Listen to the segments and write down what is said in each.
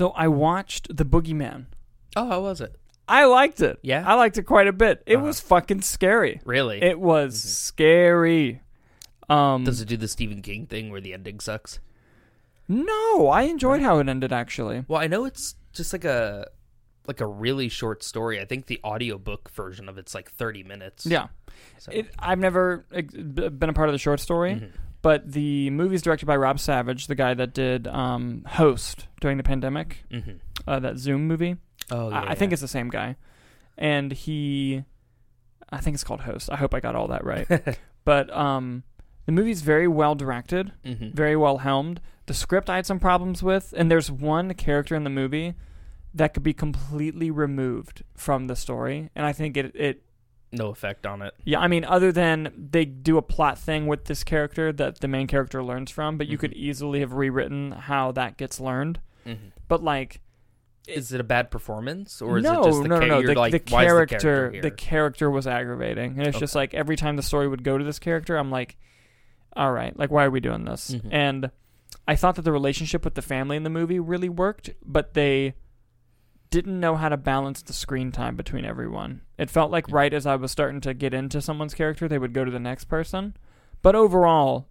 So I watched The Boogeyman. Oh, how was it? I liked it. Yeah? I liked it quite a bit. It Uh-huh. was fucking scary. Really? It was scary. Um Does it do the Stephen King thing where the ending sucks? No, I enjoyed how it ended actually. Well, I know it's just like a like a really short story. I think the audiobook version of it's like 30 minutes. Yeah. So. It, I've never ex- been a part of the short story, Mhm. but the movie's directed by Rob Savage, the guy that did um, Host during the pandemic, Mhm. uh, that Zoom movie. Oh, yeah. I, I think it's the same guy, and he, I think it's called Host. I hope I got all that right. but um, the movie's very well directed, hmm very well helmed. The script I had some problems with, and there's one character in the movie that could be completely removed from the story, and I think it it no effect on it. yeah, I mean, other than they do a plot thing with this character that the main character learns from, but you Mhm. could easily have rewritten how that gets learned. hmm But like, Is it a bad performance or is no, it just the no, no, no. The, like, the character, the character the character was aggravating, and it's just like every time the story would go to this character, I'm like, all right, like why are we doing this? Mhm. And I thought that the relationship with the family in the movie really worked, but they didn't know how to balance the screen time between everyone. It felt like right as I was starting to get into someone's character, they would go to the next person. But overall,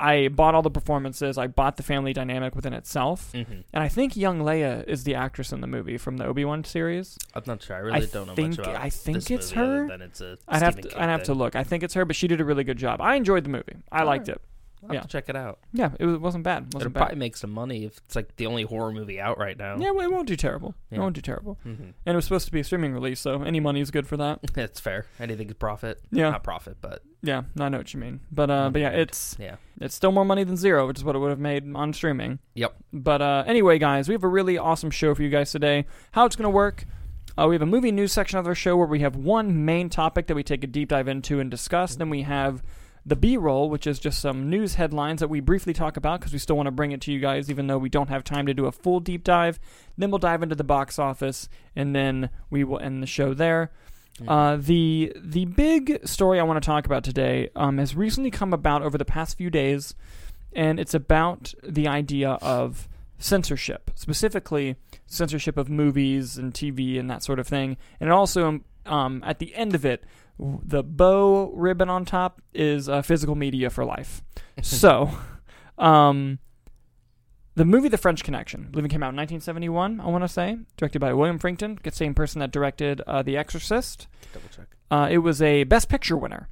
I bought all the performances. I bought the family dynamic within itself. Mhm. And I think young Leia is the actress in the movie from the Obi Wan series. I'm not sure. I really I don't know think- much about I think it's her. it's a I'd have to King I'd have to look. I think it's her, but she did a really good job. I enjoyed the movie. I liked it. I'll have yeah. to check it out. Yeah, it was- wasn't bad. It'll Wasn't probably bad. make some money if it's like the only horror movie out right now. Yeah, well, it won't do terrible. It won't do terrible. hmm And it was supposed to be a streaming release, so any money is good for that. That's fair. Anything is profit. Yeah, Not profit, but yeah, I know what you mean. But uh, but yeah, it's yeah. it's still more money than zero, which is what it would have made on streaming. Yep. But uh, anyway, guys, we have a really awesome show for you guys today. How it's going to work. Uh, we have a movie news section of our show where we have one main topic that we take a deep dive into and discuss. Then we have the B roll, which is just some news headlines that we briefly talk about because we still want to bring it to you guys, even though we don't have time to do a full deep dive. Then we'll dive into the box office, and then we will end the show there. Mm-hmm. Uh, the the big story I want to talk about today um, has recently come about over the past few days, and it's about the idea of censorship, specifically censorship of movies and TV and that sort of thing. And it also, um, at the end of it, the bow ribbon on top is uh, physical media for life. so, um, the movie The French Connection, it came out in 1971, I want to say, directed by William Friedkin, the same person that directed uh, The Exorcist. Double check. Uh, it was a Best Picture winner.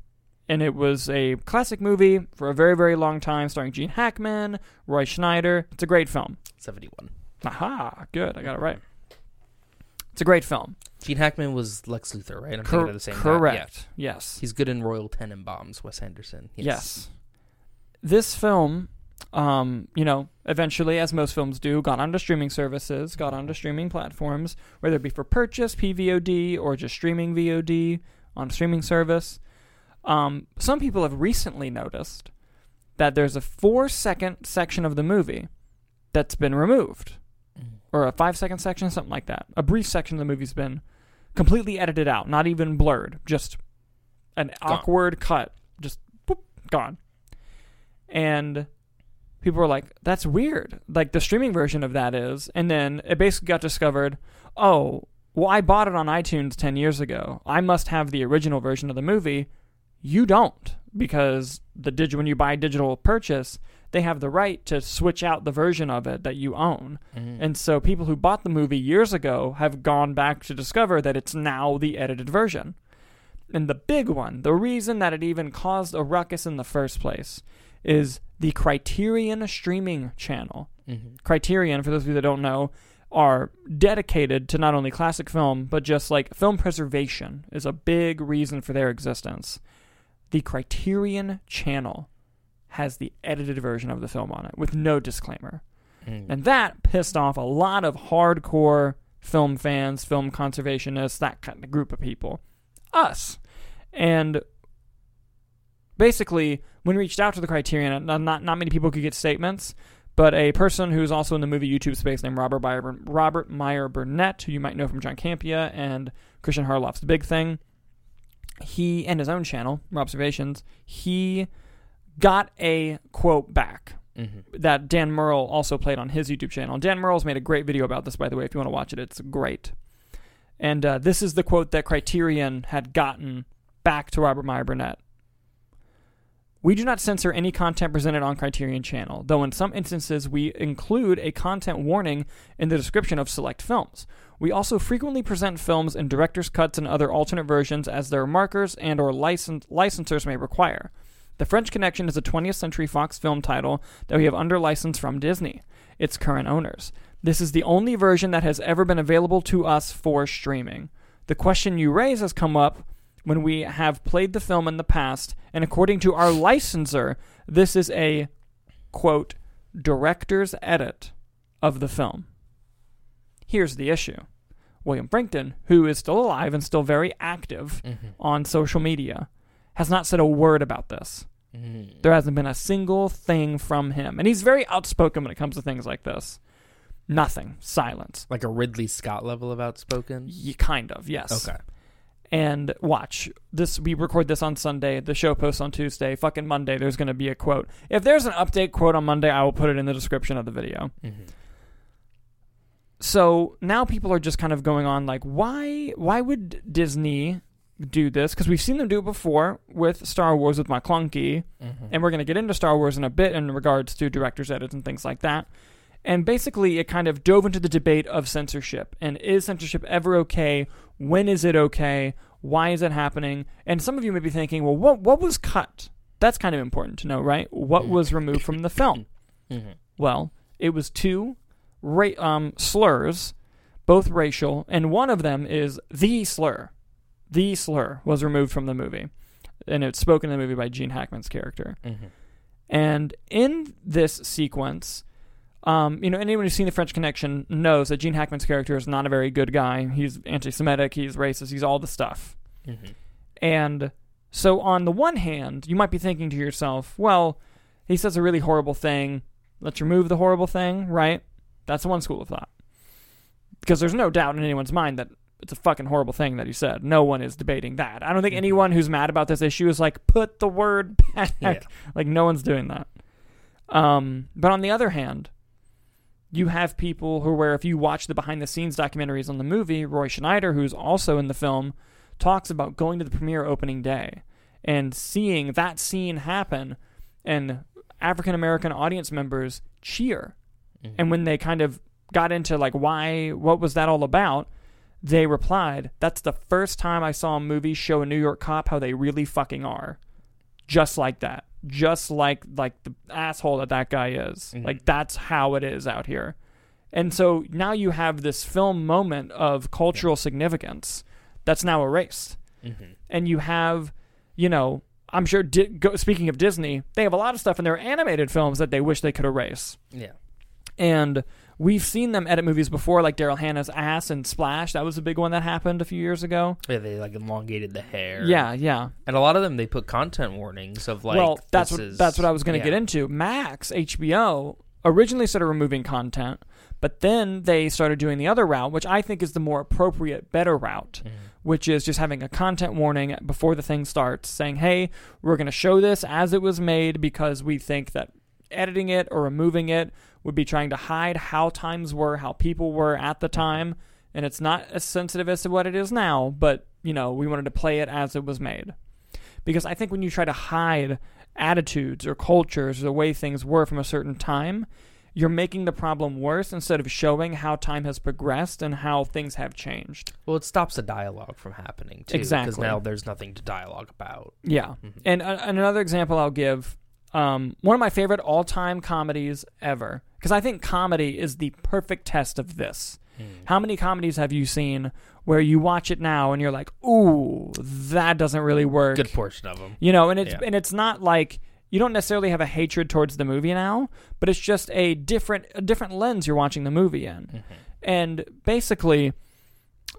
And it was a classic movie for a very, very long time, starring Gene Hackman, Roy Scheider. It's a great film. 71. Aha, good. I got it right. It's a great film. Gene Hackman was Lex Luthor, right? I'm Cor- thinking of the same correct. Yeah. Yes. He's good in Royal Tenenbaums, Wes Anderson. Yes. This film, um, you know, eventually, as most films do, got onto streaming services, got onto streaming platforms, whether it be for purchase, PVOD, or just streaming VOD on a streaming service. Um, some people have recently noticed that there's a four second section of the movie that's been removed. Or a five second section, something like that. A brief section of the movie's been completely edited out, not even blurred, just an awkward cut, just boop, gone. And people were like, "That's weird." Like the streaming version of that is, and then it basically got discovered. Oh, well, I bought it on iTunes ten years ago. I must have the original version of the movie. You don't, because the dig- when you buy a digital purchase, they have the right to switch out the version of it that you own. Mhm. And so people who bought the movie years ago have gone back to discover that it's now the edited version. And the big one, the reason that it even caused a ruckus in the first place, is the Criterion streaming channel. Mhm. Criterion, for those of you that don't know, are dedicated to not only classic film, but just like film preservation is a big reason for their existence. The Criterion channel has the edited version of the film on it with no disclaimer. Mhm. And that pissed off a lot of hardcore film fans, film conservationists, that kind of group of people. Us. And basically, when we reached out to the Criterion, not, not, not many people could get statements, but a person who's also in the movie YouTube space named Robert Meyer, Robert Meyer Burnett, who you might know from John Campea and Christian Harloff's Big Thing, he and his own channel, Robservations, he got a quote back Mm-hmm. that Dan Murrell also played on his YouTube channel. Dan Murrell's made a great video about this, by the way. If you want to watch it, it's great. And uh, this is the quote that Criterion had gotten back to Robert Meyer Burnett. We do not censor any content presented on Criterion Channel, though in some instances we include a content warning in the description of select films. We also frequently present films in director's cuts and other alternate versions as their markers and or licen- licensors may require. The French Connection is a 20th Century Fox film title that we have under license from Disney, its current owners. This is the only version that has ever been available to us for streaming. The question you raise has come up when we have played the film in the past, and according to our licensor, this is a quote director's edit of the film. Here's the issue. William Friedkin, who is still alive and still very active Mm-hmm. on social media, has not said a word about this. Mm-hmm. There hasn't been a single thing from him. And he's very outspoken when it comes to things like this. Nothing. Silence. Like a Ridley Scott level of outspoken. Y- kind of, yes. Okay. And watch. This we record this on Sunday. The show posts on Tuesday. Fucking Monday, there's gonna be a quote. If there's an update quote on Monday, I will put it in the description of the video. Mm-hmm. So now people are just kind of going on like, why why would Disney do this? Because we've seen them do it before with Star Wars with Maclunkey. Mm-hmm. and we're going to get into Star Wars in a bit in regards to director's edits and things like that. And basically, it kind of dove into the debate of censorship. And is censorship ever okay? When is it okay? Why is it happening? And some of you may be thinking, well, what what was cut? That's kind of important to know, right? What was removed from the film? Mm-hmm. Well, it was two ra- um, slurs, both racial, and one of them is the slur. The slur was removed from the movie, and it's spoken in the movie by Gene Hackman's character. Mm-hmm. And in this sequence, um, you know, anyone who's seen The French Connection knows that Gene Hackman's character is not a very good guy. He's anti-Semitic. He's racist. He's all the stuff. Mm-hmm. And so, on the one hand, you might be thinking to yourself, well, he says a really horrible thing. Let's remove the horrible thing, right? That's one school of thought. Because there's no doubt in anyone's mind that it's a fucking horrible thing that he said. No one is debating that. I don't think Mhm. anyone who's mad about this issue is like, put the word back. Yeah. Like, no one's doing that. Um, but on the other hand, you have people who, where if you watch the behind the scenes documentaries on the movie, Roy Scheider, who's also in the film, talks about going to the premiere opening day and seeing that scene happen and African American audience members cheer. Mm-hmm. And when they kind of got into like why what was that all about, they replied, "That's the first time I saw a movie show a New York cop how they really fucking are." Just like that. Just like like the asshole that that guy is. Mhm. Like that's how it is out here. And so now you have this film moment of cultural significance that's now erased Mm-hmm. and you have, you know, I'm sure. Di- go, speaking of Disney, they have a lot of stuff in their animated films that they wish they could erase, Yeah. and we've seen them edit movies before, like Daryl Hannah's Ass and Splash. That was a big one that happened a few years ago. Yeah, they like elongated the hair. Yeah, yeah. and a lot of them they put content warnings of like. well, that's what is- that's what I was going to yeah. get into. Max HBO originally started removing content, but then they started doing the other route, which I think is the more appropriate, better route. Mhm. which is just having a content warning before the thing starts saying, hey, we're going to show this as it was made because we think that editing it or removing it would be trying to hide how times were, how people were at the time. And it's not as sensitive as to what it is now, but, you know, we wanted to play it as it was made. Because I think when you try to hide attitudes or cultures or the way things were from a certain time, you're making the problem worse instead of showing how time has progressed and how things have changed. Well, it stops the dialogue from happening too. Because now there's nothing to dialogue about. Yeah. Mhm. And, uh, and another example I'll give um, one of my favorite all time comedies ever, because I think comedy is the perfect test of this. Mm. How many comedies have you seen where you watch it now and you're like, ooh, that doesn't really work? Good portion of them. You know, and it's Yeah. and it's not like you don't necessarily have a hatred towards the movie now, but it's just a different a different lens you're watching the movie in. Mm-hmm. And basically,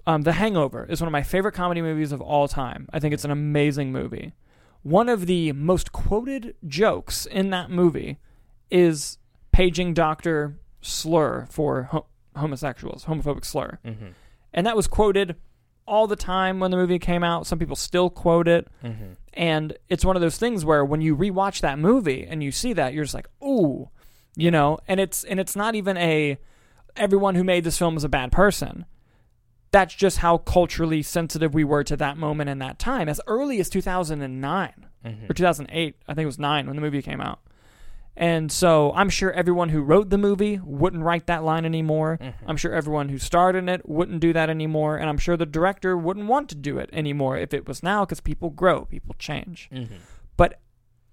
um, The Hangover is one of my favorite comedy movies of all time. I think it's an amazing movie. One of the most quoted jokes in that movie is paging Dr. Slur for ho- homosexuals, homophobic slur. Mm-hmm. And that was quoted all the time when the movie came out. Some people still quote it. Mm-hmm. And it's one of those things where when you rewatch that movie and you see that, you're just like, ooh, you know and it's and it's not even a everyone who made this film is a bad person that's just how culturally sensitive we were to that moment and that time as early as 2009 Mhm. or 2008 i think it was 9 when the movie came out and so i'm sure everyone who wrote the movie wouldn't write that line anymore Mhm. i'm sure everyone who starred in it wouldn't do that anymore and i'm sure the director wouldn't want to do it anymore if it was now because people grow people change Mhm. but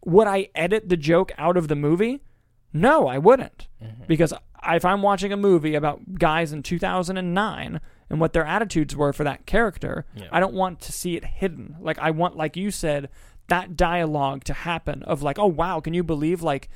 would i edit the joke out of the movie no i wouldn't Mhm. because if I'm watching a movie about guys in 2009 and what their attitudes were for that character, Yeah. I don't want to see it hidden. Like I want, like you said, that dialogue to happen of like, oh wow, can you believe like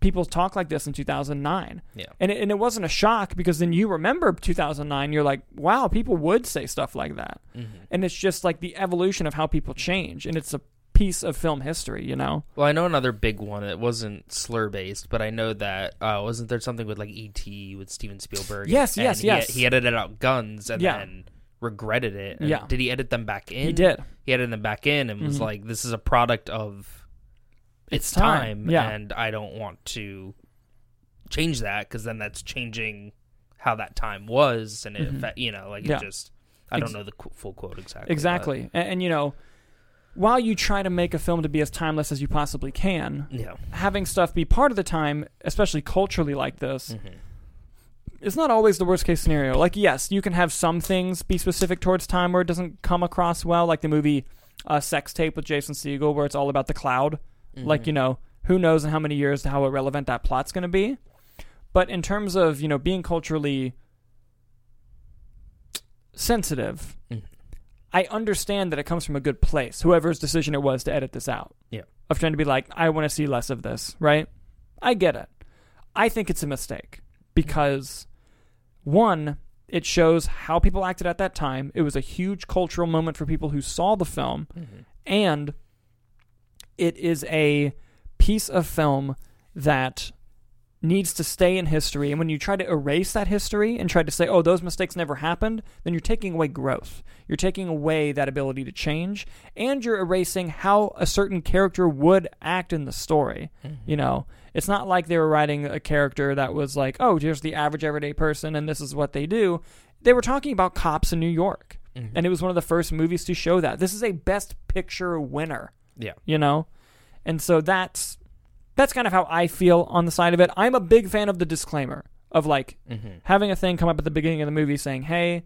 people talk like this in 2009? Yeah. And it, and it wasn't a shock because then you remember 2009, you're like, wow, people would say stuff like that, Mhm. and it's just like the evolution of how people change, and it's a piece of film history, you know? Well, I know another big one. It wasn't slur based, but I know that uh, wasn't there something with like E.T. with Steven Spielberg? Yes, And yes, he, yes. He edited out guns and Yeah. then regretted it. And Yeah. Did he edit them back in? He did. He edited them back in and was Mhm. like, "This is a product of its, It's time, time, yeah. and I don't want to change that because then that's changing how that time was, and it, Mhm. you know, like Yeah. it just." I don't know the full quote exactly. Exactly. And, and you know, while you try to make a film to be as timeless as you possibly can, Yeah. having stuff be part of the time, especially culturally like this, Mhm. is not always the worst case scenario. Like, yes, you can have some things be specific towards time where it doesn't come across well, like the movie uh, Sex Tape with Jason Segel, where it's all about the cloud. Like, Mhm. you know, who knows in how many years how irrelevant that plot's going to be. But in terms of, you know, being culturally sensitive, Mhm. I understand that it comes from a good place, whoever's decision it was to edit this out. Yeah. Of trying to be like, I want to see less of this, right? I get it. I think it's a mistake because, one, it shows how people acted at that time. It was a huge cultural moment for people who saw the film Mhm. and it is a piece of film that needs to stay in history and when you try to erase that history and try to say oh those mistakes never happened then you're taking away growth you're taking away that ability to change and you're erasing how a certain character would act in the story Mhm. you know it's not like they were writing a character that was like oh here's the average everyday person and this is what they do they were talking about cops in new york Mhm. and it was one of the first movies to show that. This is a best picture winner, yeah. you know? And so that's that's kind of how I feel on the side of it. I'm a big fan of the disclaimer of like Mhm. having a thing come up at the beginning of the movie saying, "Hey,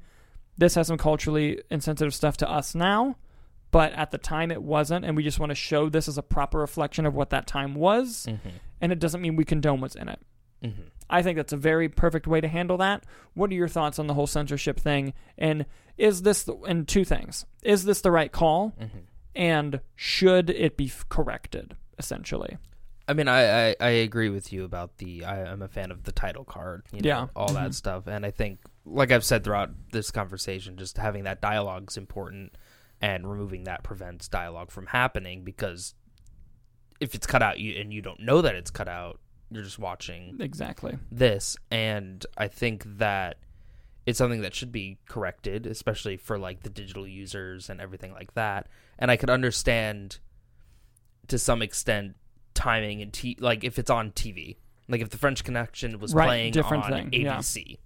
this has some culturally insensitive stuff to us now, but at the time it wasn't, and we just want to show this as a proper reflection of what that time was, Mhm. and it doesn't mean we condone what's in it." Mhm. I think that's a very perfect way to handle that. What are your thoughts on the whole censorship thing? And is this the, and two things: is this the right call, Mhm. and should it be corrected? Essentially, I mean, I, I, I agree with you about the. I, I'm a fan of the title card, you know, Yeah. all Mhm. that stuff, and I think, like I've said throughout this conversation, just having that dialogue is important, and removing that prevents dialogue from happening because if it's cut out, you and you don't know that it's cut out, you're just watching exactly. this, and I think that it's something that should be corrected, especially for like the digital users and everything like that. And I could understand to some extent timing and t- like if it's on TV, like if the French Connection was Right, playing different on thing, yeah. ABC.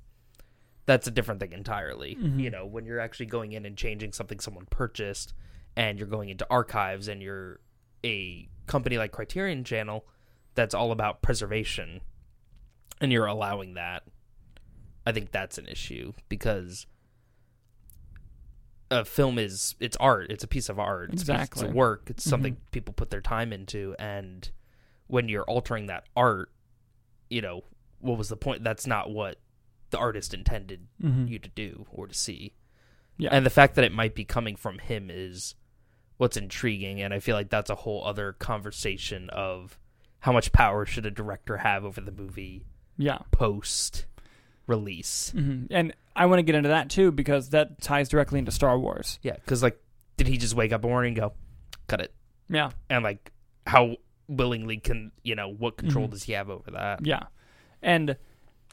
That's a different thing entirely. Mhm. You know, when you're actually going in and changing something someone purchased and you're going into archives and you're a company like Criterion Channel that's all about preservation and you're allowing that, I think that's an issue because a film is it's art. It's a piece of art. It's, a piece- Exactly. it's a work. It's something Mhm. people put their time into, and when you're altering that art, you know what was the point? That's not what the artist intended Mhm. you to do or to see. Yeah. And the fact that it might be coming from him is what's intriguing, and I feel like that's a whole other conversation of how much power should a director have over the movie Yeah. post release. hmm And I want to get into that too because that ties directly into Star Wars. Yeah, because like, did he just wake up one morning and go, cut it? Yeah. And like, how willingly can you know what control Mhm. does he have over that? Yeah. And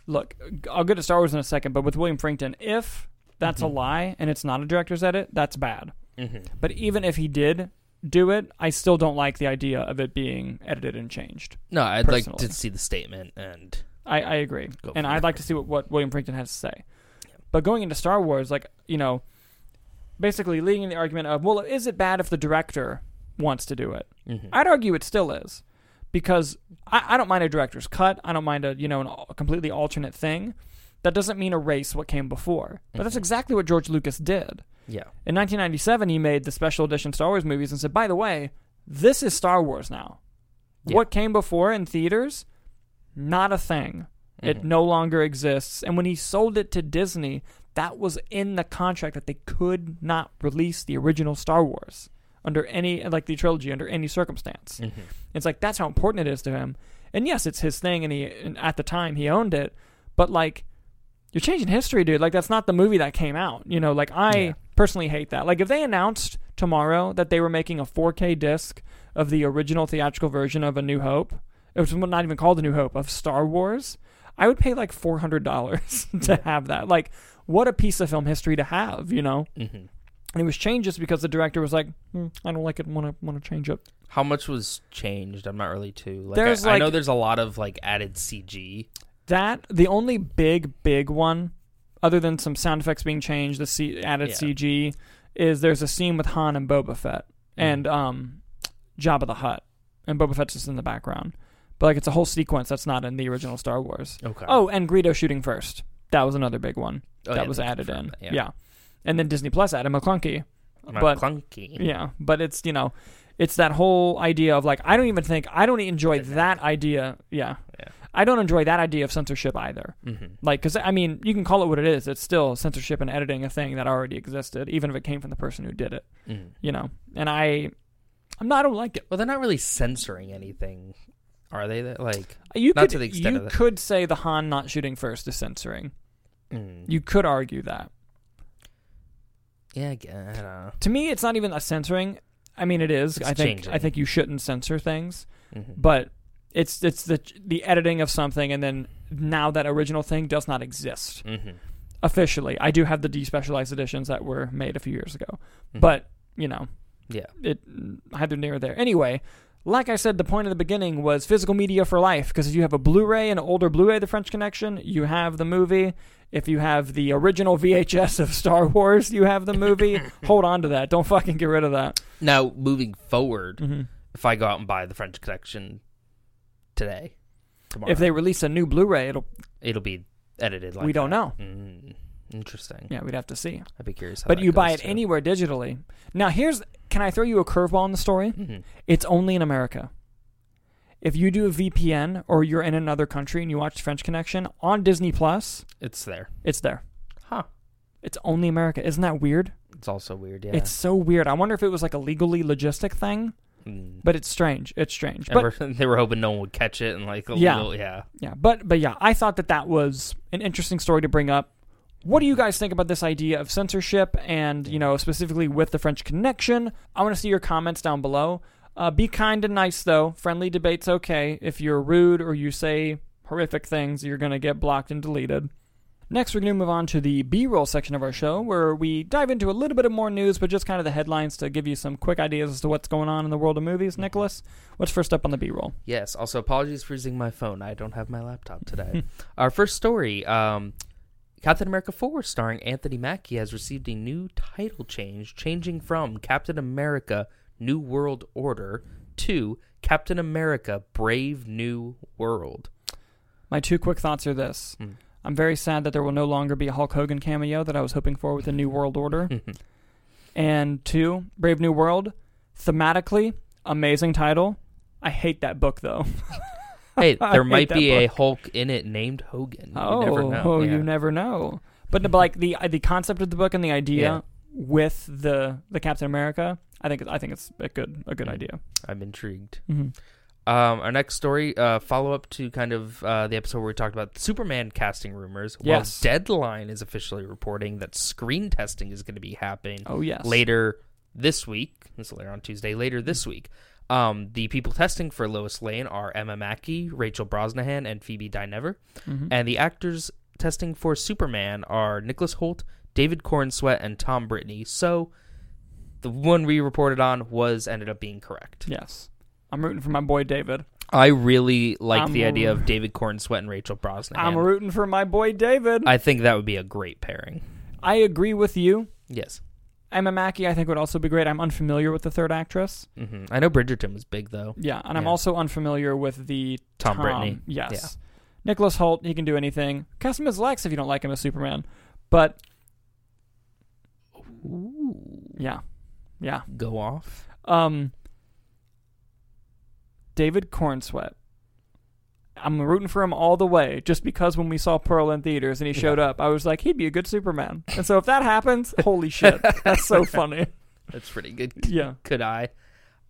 look, I'll get to Star Wars in a second, but with William Friedkin, if that's Mhm. a lie and it's not a director's edit, that's bad. Mm-hmm. But even if he did do it, I still don't like the idea of it being edited and changed. No, I'd like to see the statement and I, I agree, and. I'd like to see what, what William Friedkin has to say. But going into Star Wars, like you know, basically leading in the argument of, well, is it bad if the director wants to do it? Mhm. I'd argue it still is, because I, I don't mind a director's cut. I don't mind a you know an, al- completely alternate thing. That doesn't mean erase what came before. But that's Mhm. exactly what George Lucas did. yeah. In 1997, he made the special edition Star Wars movies and said, by the way, this is Star Wars now. Yeah. What came before in theaters, not a thing. It Mhm. no longer exists. And when he sold it to Disney, that was in the contract that they could not release the original Star Wars under any, like the trilogy, under any circumstance. Mhm. It's like that's how important it is to him. And yes, it's his thing, and he and at the time he owned it. But like, you're changing history, dude. Like that's not the movie that came out. You know, like I Yeah. personally hate that. Like if they announced tomorrow that they were making a 4K disc of the original theatrical version of A New Hope, it was not even called A New Hope of Star Wars. I would pay like four hundred dollars to have that. Like, what a piece of film history to have, you know. Mhm. And it was changed just because the director was like, hmm, I don't like it. Want to want to change it. How much was changed? I'm not really too. Like, There's, I, I know there's a lot of like added CG. That the only big big one, other than some sound effects being changed, the C- added Yeah. CG, is there's a scene with Han and Boba Fett and um, Jabba the Hutt, and Boba Fett's just in the background. But like it's a whole sequence that's not in the original Star Wars. Okay. Oh, and Greedo shooting first. That was another big one Oh, that was added in. Yeah. And then Disney Plus Adam Maclunkey. but- clunky. Yeah, but it's you know, it's that whole idea of like I don't even think I don't enjoy that idea. Yeah, Yeah. I don't enjoy that idea of censorship either. hmm Like, because I mean, you can call it what it is. It's still censorship and editing a thing that already existed, even if it came from the person who did it. hmm You know, and I, I'm not. I don't like it. Well, they're not really censoring anything, are they? That like. You Not could to the extent you could say the Han not shooting first is censoring. Mm. You could argue that. Yeah, I don't know. To me, it's not even a censoring. I mean, it is. It's I think. I think you shouldn't censor things, Mhm. but it's it's the the editing of something, and then now that original thing does not exist Mhm. officially. I do have the despecialized editions that were made a few years ago, Mhm. but you know, yeah, it either near or there. Anyway, like I said, the point of the beginning was physical media for life. Because if you have a Blu-ray, an older Blu-ray, The French Connection, you have the movie. If you have the original VHS of Star Wars, you have the movie. Hold on to that. Don't fucking get rid of that. Now, moving forward, hmm if I go out and buy the French Connection today, tomorrow, If they release a new Blu-ray, it'll. it'll be edited. Like We don't that. know. Mm, interesting. Yeah, we'd have to see. I'd be curious. How But you buy it too. anywhere digitally. Now, here's. Can I throw you a curveball in the story? Mhm. It's only in America. If you do a VPN or you're in another country and you watch French Connection on Disney Plus, It's there. it's there. Huh. It's only America. Isn't that weird? It's also weird. Yeah. It's so weird. I wonder if it was like a legally logistic thing, Mm. but it's strange. It's strange. But they were hoping no one would catch it and like a Yeah. little, yeah. yeah, but but yeah, I thought that that was an interesting story to bring up. What do you guys think about this idea of censorship and, you know, specifically with the French Connection? I want to see your comments down below. Uh, be kind and nice, though. Friendly debate's okay. If you're rude or you say horrific things, you're going to get blocked and deleted. Next, we're going to move on to the B roll section of our show, where we dive into a little bit of more news, but just kind of the headlines to give you some quick ideas as to what's going on in the world of movies. Nicholas, what's first up on the B roll? Yes. Also, apologies for using my phone. I don't have my laptop today. Our first story: um, Captain America 4, starring Anthony Mackie, has received a new title change, changing from Captain America: New World Order to Captain America: Brave New World. My two quick thoughts are this. Hmm. I'm very sad that there will no longer be a Hulk Hogan cameo that I was hoping for with the New World Order. and two, Brave New World, thematically, amazing title. I hate that book though. hey, there might be a. Hulk in it named Hogan. oh, you never know. oh, yeah. you never know. But, but like the the concept of the book and the idea Yeah. With the the Captain America, I think I think it's a good a good Mhm. idea. I'm intrigued. hmm Um, our next story, uh, follow up to kind of uh, the episode where we talked about Superman casting rumors. Yes. Well, Deadline is officially reporting that screen testing is going to be happening Oh yes. later this week. This is later on Tuesday. Later this week. Um, the people testing for Lois Lane are Emma Mackey, Rachel Brosnahan, and Phoebe Dynevor. Mhm. And the actors testing for Superman are Nicholas Hoult, David Corenswet, and Tom Brittney. So the one we reported on was ended up being correct. Yes. I'm rooting for my boy David. I really like I'm the idea of David Corenswet and Rachel Brosnahan. I'm rooting for my boy David. I, think that would be a great pairing. I agree with you. Yes. Emma Mackey, I think, would also be great. I'm unfamiliar with the third actress. hmm I know Bridgerton was big though. Yeah, and I'm also unfamiliar with the Tom, Brittney. Yes. Nicholas Hoult, he can do anything. Cast him as Lex if you don't like him as Superman. But Ooh. yeah, yeah. Go off. Um, David Corenswet. I'm rooting for him all the way, just because when we saw Pearl in theaters and he showed Yeah. up, I was like, he'd be a good Superman. And so if that happens, holy shit, that's so funny. That's pretty good. Yeah. Could I?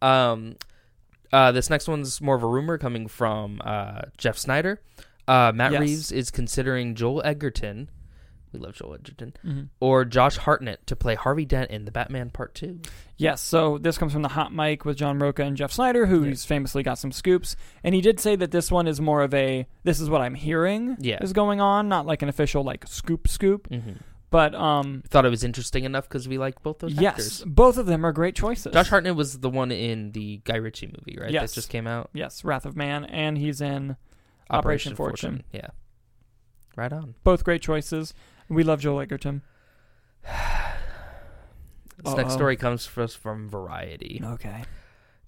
Um, uh, this next one's more of a rumor coming from uh, Jeff Sneider. Uh, Matt Yes. Reeves is considering Joel Edgerton. We love Joel Edgerton. Mhm. Or Josh Hartnett to play Harvey Dent in the Batman Part Two. Yes, so this comes from the hot mic with John Rocha and Jeff Sneider, who's famously got some scoops. And he did say that this one is more of a this is what I'm hearing Yeah. is going on, not like an official like scoop scoop. Mm-hmm. But um Thought it was interesting enough because we like both those yes, actors. both of them are great choices. Josh Hartnett was the one in the Guy Ritchie movie, right? Yes. That just came out. Yes, Wrath of Man, and he's in Operation Fortune. Yeah. Right on. both great choices. We love Joel Edgerton. This next Uh-oh. story comes for us from Variety. Okay.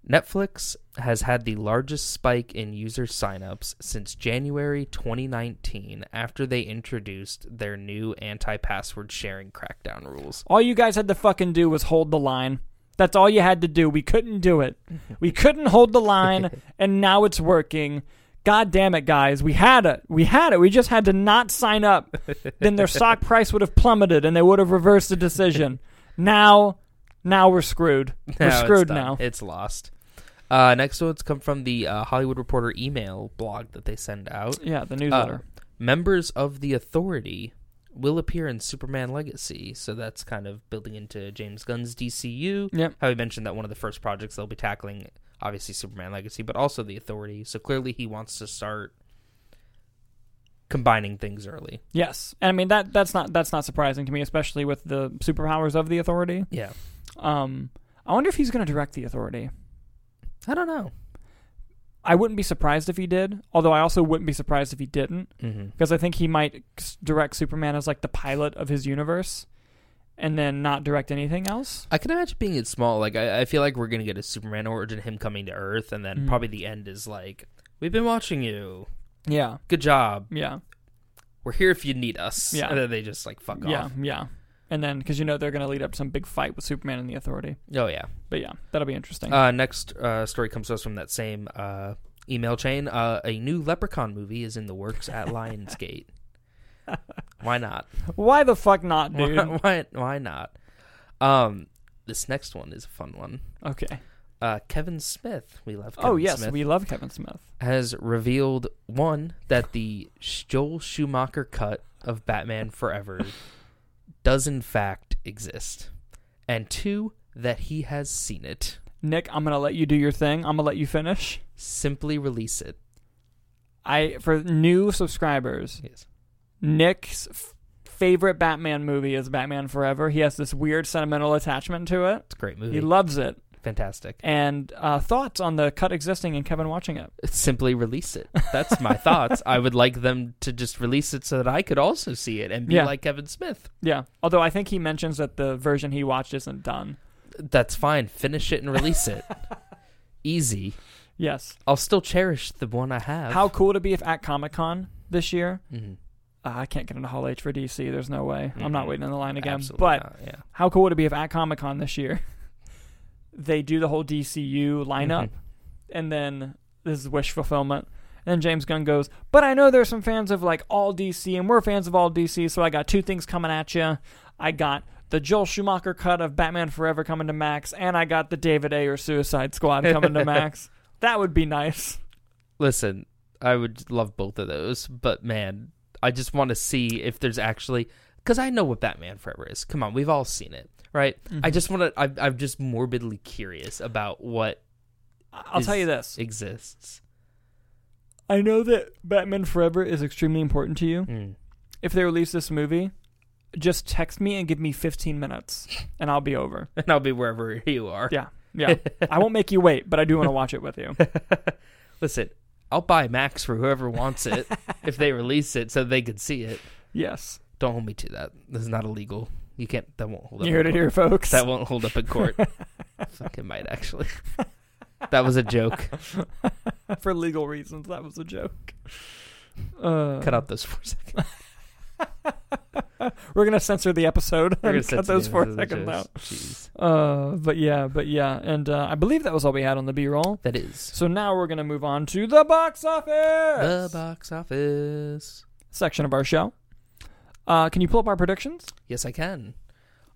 Netflix has had the largest spike in user signups since January 2019 after they introduced their new anti password sharing crackdown rules. All you guys had to fucking do was hold the line. That's all you had to do. We couldn't do it. We couldn't hold the line, and now it's working. God damn it, guys. We had it. We had it. We just had to not sign up. then their stock price would have plummeted and they would have reversed the decision. Now, now we're screwed. We're it's screwed done. now. It's lost. Uh, next one's come from the uh, Hollywood Reporter email blog that they send out. Yeah, the newsletter. Members of the Authority will appear in Superman Legacy, so that's kind of building into James Gunn's DCU. yep. How he mentioned that one of the first projects they'll be tackling, obviously Superman Legacy, but also the Authority. So clearly he wants to start combining things early. Yes. And I mean that that's not that's not surprising to me, especially with the superpowers of the authority. Yeah, Um I wonder if he's gonna direct the authority. I don't know. I wouldn't be surprised if he did, although I also wouldn't be surprised if he didn't. Mm-hmm. because I think he might direct Superman as like the pilot of his universe, and then not direct anything else. I can imagine being it small. Like I, I feel like we're gonna get a Superman origin, him coming to Earth, and then Mhm. probably the end is like, "We've been watching you. Yeah, Good job. yeah, We're here if you need us." Yeah. and then they just like fuck yeah, off. yeah. Yeah. And then because you know they're gonna lead up to some big fight with Superman and the Authority. Oh yeah. But yeah, that'll be interesting. Uh, next uh, story comes to us from that same uh, email chain. Uh, a new Leprechaun movie is in the works at Lionsgate. Why not? Why the fuck not, Why, dude? why? Why not? Um, this next one is a fun one. okay. Uh, Kevin Smith, we love. Kevin Oh yes, Smith, we love Kevin Smith. has revealed one that the Joel Schumacher cut of Batman Forever does in fact exist, and two that he has seen it. Nick, I'm gonna let you do your thing. I'm gonna let you finish. Simply release it. I for new subscribers, Yes. Nick's f- favorite Batman movie is Batman Forever. He has this weird sentimental attachment to it. It's a great movie. He loves it. Fantastic. and uh, thoughts on the cut existing and Kevin watching it. Simply release it. That's my thoughts. I would like them to just release it so that I could also see it and be Yeah. like Kevin Smith. Yeah, although I think he mentions that the version he watched isn't done. That's fine. Finish it and release it. Easy. Yes. I'll still cherish the one I have. How cool to be if at Comic Con this year? Mhm. Uh, I can't get into Hall H for DC. There's no way. I'm not waiting in the line again. Absolutely but not, yeah. how cool would it be if at Comic Con this year they do the whole DCU lineup Mhm. and then this is wish fulfillment. And then James Gunn goes, but I know there's some fans of like all DC, and we're fans of all DC, so I got two things coming at you. I got the Joel Schumacher cut of Batman Forever coming to Max, and I got the David Ayer Suicide Squad coming to Max. That would be nice. Listen, I would love both of those, but man, I just want to see if there's actually because I know what Batman Forever is. Come on, we've all seen it, right? I Mhm. just want to. I'm, I'm just morbidly curious about what I'll tell you this. exists. I know that Batman Forever is extremely important to you. Mm. If they release this movie, just text me and give me 15 minutes, and I'll be over. And I'll be wherever you are. Yeah. Yeah. I won't make you wait, but I do want to watch it with you. Listen, I'll buy Max for whoever wants it if they release it so they could see it. Yes. Don't hold me to that. This is not illegal. You can't. That won't hold up. You heard it court. here, folks. That won't hold up in court. It might actually. That was a joke. For legal reasons, that was a joke. Uh, Cut out those four seconds. We're gonna censor the episode We're gonna cut those four end of the seconds out. Jeez. Uh, but yeah, but yeah, and uh, I believe that was all we had on the B-roll. That is So now we're gonna move on to the box office the box office. section of our show. Uh, can you pull up our predictions? Yes, I can.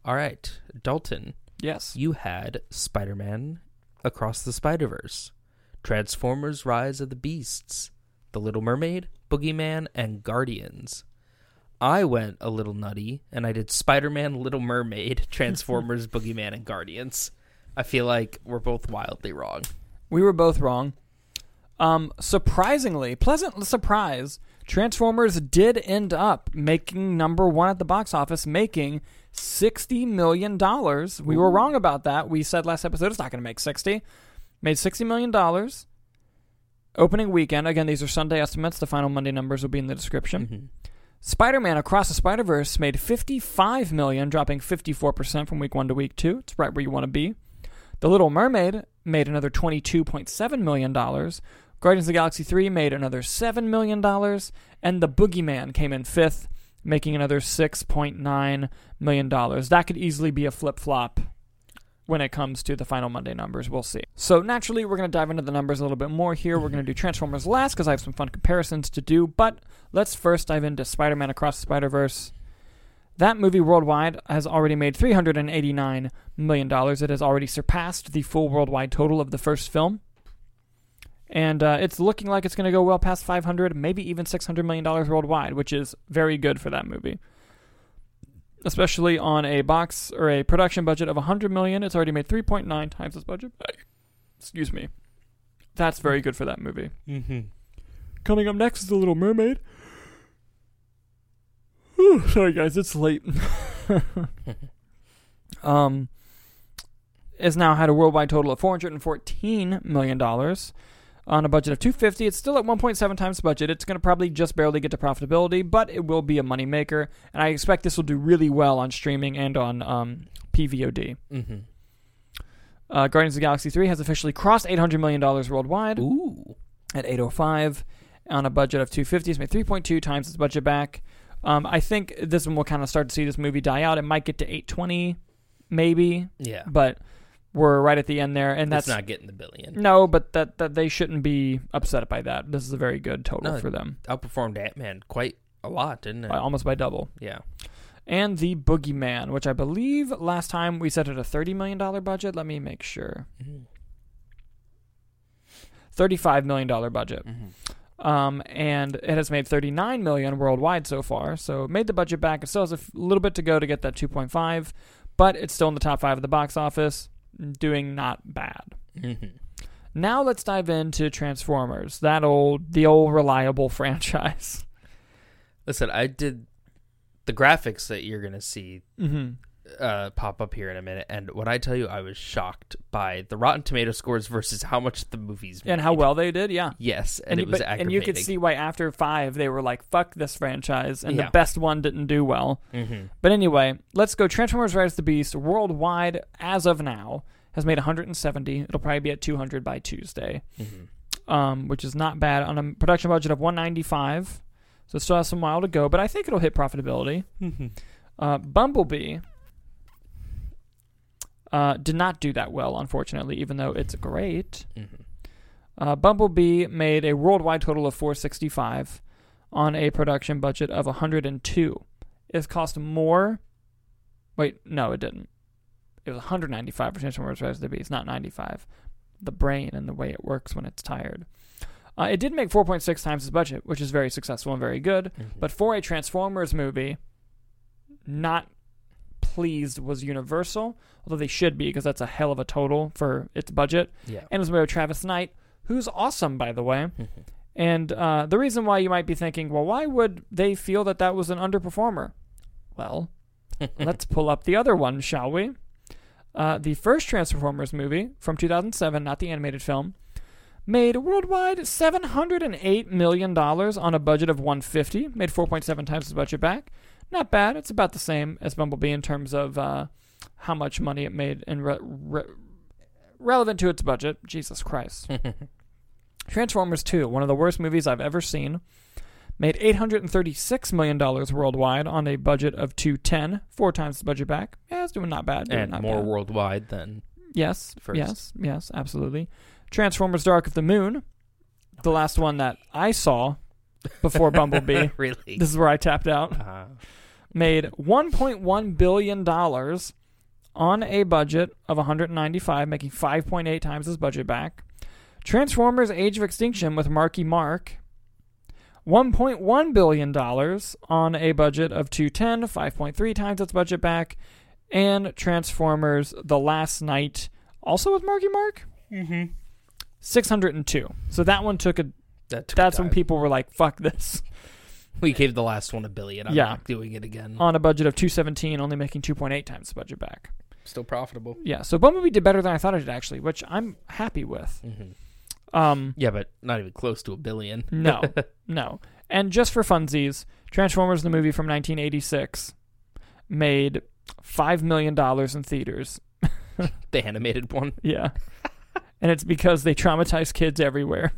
All right, Dalton. Yes. You had Spider Man Across the Spider Verse, Transformers Rise of the Beasts, The Little Mermaid, Boogeyman, and Guardians. I went a little nutty and I did Spider Man, Little Mermaid, Transformers, Boogeyman, and Guardians. I feel like we're both wildly wrong. We were both wrong. Um, surprisingly, pleasant surprise, Transformers did end up making number one at the box office, making sixty million dollars. We were wrong about that. We said last episode it's not going to make sixty. Made sixty million dollars. Opening weekend. Again, these are Sunday estimates. The final Monday numbers will be in the description. Mhm. Spider-Man Across the Spider-Verse made 55 million, dropping 54% from week 1 to week 2. It's right where you want to be. The Little Mermaid made another 22.7 million dollars. Guardians of the Galaxy 3 made another 7 million dollars, and The Boogeyman came in 5th, making another 6.9 million dollars. That could easily be a flip-flop when it comes to the final Monday numbers. We'll see. So naturally, we're going to dive into the numbers a little bit more here. We're going to do Transformers last because I have some fun comparisons to do. But let's first dive into Spider-Man Across the Spider-Verse. That movie worldwide has already made $389 million. It has already surpassed the full worldwide total of the first film. And uh, it's looking like it's going to go well past 500, maybe even $600 million worldwide, which is very good for that movie especially on a box or a production budget of 100 million it's already made 3.9 times its budget. Excuse me. That's very good for that movie. Mm-hmm. coming up next is the little mermaid. Whew, sorry guys it's late. Um has now had a worldwide total of 414 million dollars on a budget of 250 it's still at 1.7 times budget. It's going to probably just barely get to profitability but it will be a moneymaker and i expect this will do really well on streaming and on um, pvod Mm-hmm. uh, guardians of the galaxy 3 has officially crossed 800 million dollars worldwide. Ooh. at 805 on a budget of 250 it's made 3.2 times its budget back. Um, i think this one will kind of start to see this movie die out. It might get to 820 maybe. Yeah. but we're right at the end there and That's that's not getting the billion. no but that, that they shouldn't be upset by that this is a very good total No. for them Outperformed Ant Man quite a lot, didn't it? by, almost by double Yeah. and the boogeyman which i believe last time we set it a $30 million budget let me make sure Mm-hmm. $35 million budget Mm-hmm. um, and it has made 39 million worldwide so far. So it made the budget back. It still has a f- little bit to go to get that 2.5, but it's still in the top five of the box office, doing not bad. Mm-hmm. Now let's dive into Transformers, that old, the old reliable franchise. Listen, I did the graphics that you're gonna see Mm-hmm. Uh, pop up here in a minute, and when I tell you, I was shocked by the Rotten Tomato scores versus how much the movies And how well they did, yeah. Yes, and, you- it was but- and you could see why after five they were like, "Fuck this franchise," and Yeah. the best one didn't do well. Mm-hmm. But anyway, let's go. Transformers: Rise of the Beast worldwide as of now has made 170. It'll probably be at 200 by Tuesday, Mm-hmm. um, which is not bad on a production budget of 195. So it still has some while to go, but I think it'll hit profitability. Mm-hmm. Uh, Bumblebee uh, did not do that well, unfortunately, even though it's great. Mm-hmm. Uh, Bumblebee made a worldwide total of 465 on a production budget of 102. It cost more. Wait, no, it didn't. It was 195 for Transformers: Rise of the Beast, not 95. The brain and the way it works when it's tired. Uh, it did make 4.6 times its budget, which is very successful and very good. Mm-hmm. But for a Transformers movie, not pleased was Universal, although they should be because that's a hell of a total for its budget. yeah, And it was made with Travis Knight, who's awesome, by the way. And uh, the reason why you might be thinking, well, why would they feel that that was an underperformer? Well, let's pull up the other one, shall we? Uh, the first Transformers movie from 2007, not the animated film, made worldwide 708 million dollars on a budget of 150. Made 4.7 times its budget back. Not bad. It's about the same as Bumblebee in terms of uh, how much money it made and re- re- relevant to its budget. Jesus Christ. Transformers 2, one of the worst movies I've ever seen, made $836 million worldwide on a budget of 210, four times the budget back. Yeah, it's doing not bad. Doing and not more bad. worldwide than Yes, first. yes, yes, absolutely. Transformers Dark of the Moon, the last one that I saw before Bumblebee. really. This is where I tapped out. Uh, Made 1.1 billion dollars on a budget of 195, making 5.8 times his budget back. Transformers: Age of Extinction with Marky Mark. 1.1 billion dollars on a budget of 210, 5.3 times its budget back. And Transformers: The Last Knight, also with Marky Mark. mm-hmm. 602. So that one took a. that That's when people were like, "Fuck this." we gave the last one a billion. I'm Yeah. not doing it again. On a budget of 217, only making 2.8 times the budget back. Still profitable. Yeah, so Bumblebee did better than I thought it did actually, which I'm happy with. hmm Um, Yeah, but not even close to a billion. no, no. And just for funsies, Transformers the movie from 1986 made five million dollars in theaters. The animated one. Yeah, and it's because they traumatize kids everywhere.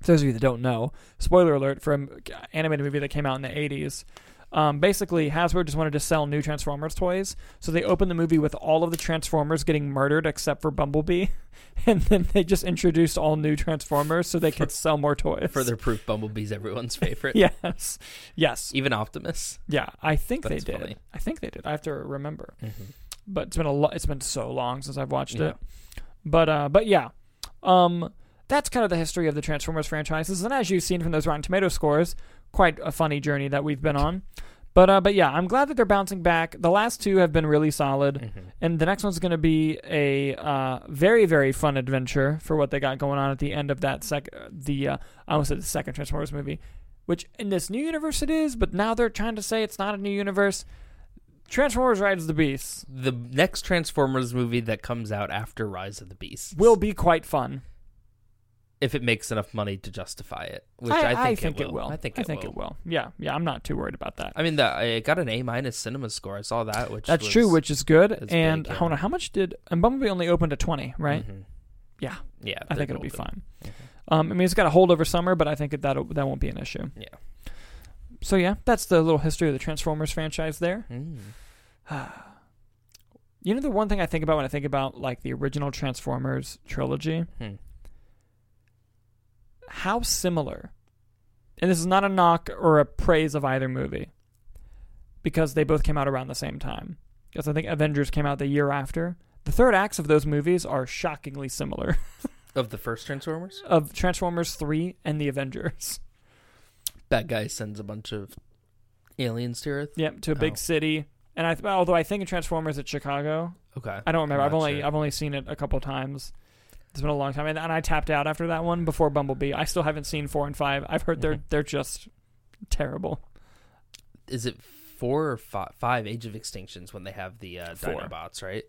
For those of you that don't know, spoiler alert for an animated movie that came out in the 80s. Um, basically, Hasbro just wanted to sell new Transformers toys, so they opened the movie with all of the Transformers getting murdered except for Bumblebee, and then they just introduced all new Transformers so they could sell more toys. Further proof Bumblebee's everyone's favorite. yes, yes, Even Optimus. yeah. I think That's they did. funny. I think they did. I have to remember, Mm-hmm. but it's been a lo- It's been so long since I've watched Yeah. it. But uh, but yeah, um, that's kind of the history of the Transformers franchises, and as you've seen from those Rotten Tomato scores, quite a funny journey that we've been on. But uh, but yeah, I'm glad that they're bouncing back. The last two have been really solid, Mm-hmm. and the next one's going to be a uh, very very fun adventure for what they got going on at the end of that sec. The uh, I almost said the second Transformers movie, which in this new universe it is, but now they're trying to say it's not a new universe. Transformers Rides the Beast The next Transformers movie that comes out after Rise of the Beasts will be quite fun. If it makes enough money to justify it, which I, think, it, will. Will. I think, it, I think will. It will. Yeah, yeah. I'm not too worried about that. I mean, the, it got an A minus cinema score. I saw that, which That's was- true, which is good. And big, yeah. hold on, how much did and Bumblebee only opened at 20, right? Mhm. Yeah, Yeah, I think it'll be fine. Um, I mean, it's got a hold over summer, but I think that that won't be an issue. Yeah. So yeah, that's the little history of the Transformers franchise there. Mm. You know the one thing I think about when I think about like the original Transformers trilogy, Hmm. How similar. And this is not a knock or a praise of either movie. Because they both came out around the same time. Because I think Avengers came out the year after. The third acts of those movies are shockingly similar Of the first Transformers, of Transformers 3 and the Avengers. that guy sends a bunch of aliens to Earth. Yep, to a big Oh. city. And I although I think in Transformers it's Chicago. Okay, I don't remember. I've only sure. I've only seen it a couple times. It's been a long time, and, and I tapped out after that one before Bumblebee. I still haven't seen four and five. I've heard they're Mhm. they're just terrible. Is it four or five, five Age of Extinctions when they have the uh, Four. Dinobots? Right.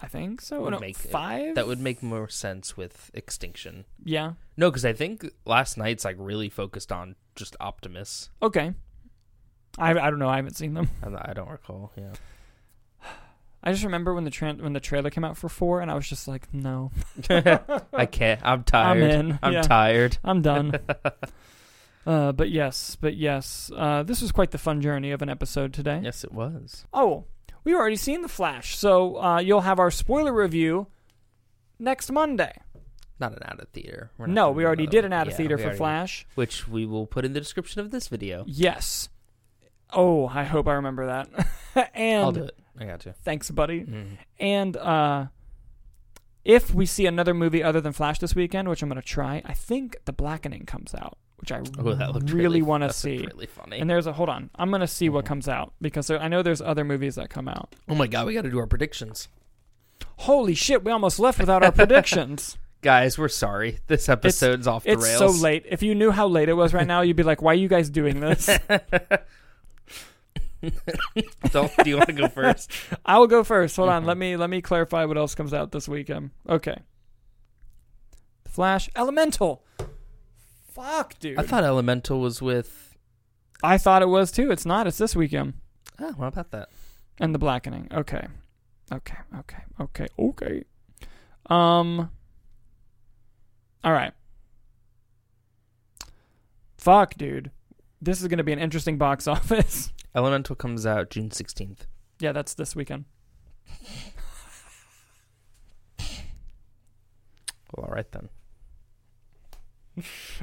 I think so. Would No, make- five. That would make more sense with Extinction. yeah. No, because I think Last Knight's like really focused on just Optimus. Okay. I I don't know. I haven't seen them. And I don't recall. Yeah. I just remember when the tra- when the trailer came out for four, and I was just like, no, I can't. I'm tired. I'm in. I'm yeah, tired. I'm done. uh, but yes, but yes, uh, this was quite the fun journey of an episode today. Yes, it was. Oh, we've already seen the Flash, so uh, you'll have our spoiler review next Monday. Not an out of theater. No, we already did an out of Yeah, theater for already- Flash. which we will put in the description of this video. Yes. Oh, I hope I remember that. and I'll do it. I got you. thanks, buddy. Mhm. And uh, if we see another movie other than Flash this weekend, which I'm going to try, I think The Blackening comes out, which I Oh, that really, really, want to that looked see. Really funny. And there's a hold on, I'm going to see what Mhm. comes out because there, I know there's other movies that come out. oh my god, we got to do our predictions, Holy shit, we almost left without our predictions. guys. We're sorry. This episode's off the It's rails. so late. If you knew how late it was right now, you'd be like, "Why are you guys doing this?" Do you want to go first? I will go first. Hold on. Let me let me clarify what else comes out this weekend. Okay. Flash Elemental. Fuck, dude. I thought Elemental was with. I thought it was too. It's not. It's this weekend. Oh, what about that? And the blackening. Okay. Okay. Okay. Okay. Okay. Um. All right. Fuck, dude. This is going to be an interesting box office. Elemental comes out June 16th. yeah, that's this weekend. Well, all right then.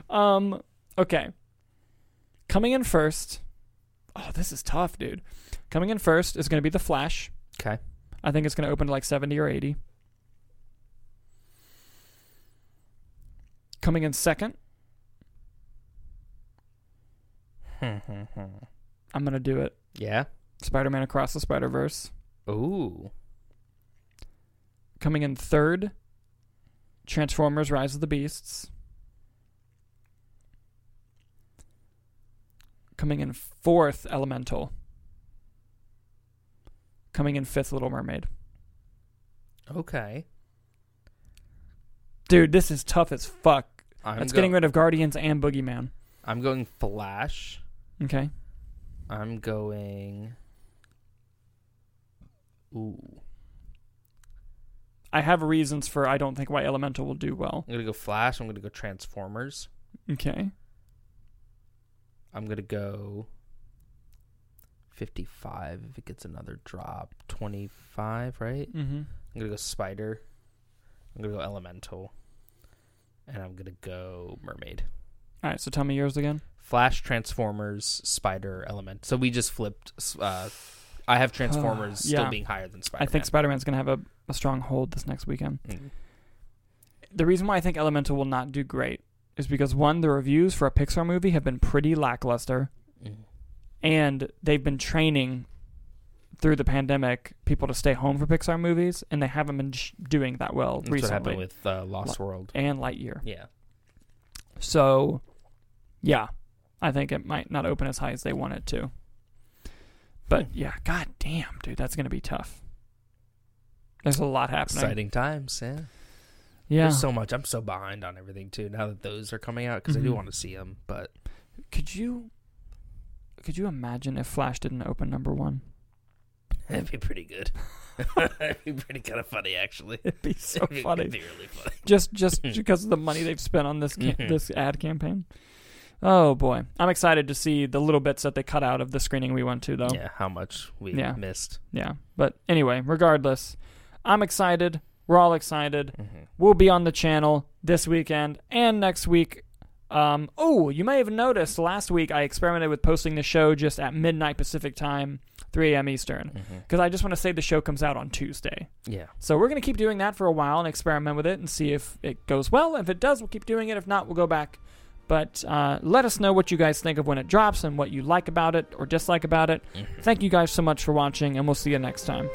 Um. Okay. Coming in first. Oh, this is tough, dude. Coming in first is going to be the Flash. Okay. I think it's going to open to like seventy or eighty. Coming in second, hmm, hmm, hmm. I'm going to do it. yeah. Spider-Man Across the Spider-Verse. Ooh. Coming in third, Transformers: Rise of the Beasts. Coming in fourth, Elemental. Coming in fifth, Little Mermaid. Okay. Dude, this is tough as fuck. I'm That's go- getting rid of Guardians and Boogeyman. I'm going Flash. Okay. I'm going. Ooh. I have reasons for I don't think why Elemental will do well. I'm gonna go Flash. I'm gonna go Transformers. Okay. I'm gonna go. 55 if it gets another drop. 25, right? Mm-hmm. I'm gonna go Spider. I'm gonna go Elemental. And I'm gonna go Mermaid. All right. So tell me yours again. Flash, Transformers, Spider, Element. So we just flipped. Uh, I have Transformers still Yeah. being higher than Spider. I think Spider-Man's gonna have a, a strong hold this next weekend. Mm. The reason why I think Elemental will not do great is because one, the reviews for a Pixar movie have been pretty lackluster, Mm. and they've been training through the pandemic people to stay home for Pixar movies, and they haven't been sh- doing that well That's what happened recently. with uh, Lost World. And Lightyear. Yeah. So, yeah, I think it might not open as high as they want it to. But Hmm. yeah, god damn, dude, that's gonna be tough. There's a lot happening. Exciting times. Yeah. Yeah. There's so much. I'm so behind on everything too. Now that those are coming out, because I do Mhm. want to see them, but Could you could you imagine if Flash didn't open number one? it'd be pretty good. it'd be pretty kind of funny, actually. It'd be so funny. It'd be really funny. just just because of the money they've spent on this ca- Mhm. this ad campaign. Oh boy, I'm excited to see the little bits that they cut out of the screening we went to, though. Yeah, how much we Yeah. missed. Yeah. But anyway, regardless, I'm excited. We're all excited. hmm We'll be on the channel this weekend and next week. Um, oh, you may have noticed last week I experimented with posting the show just at midnight Pacific time, 3 a.m. Eastern, because I just want to say the show comes out on Tuesday. Yeah. So we're going to keep doing that for a while and experiment with it and see if it goes well. If it does, we'll keep doing it. If not, we'll go back. But uh, let us know what you guys think of when it drops and what you like about it or dislike about it. Mhm. Thank you guys so much for watching, and we'll see you next time.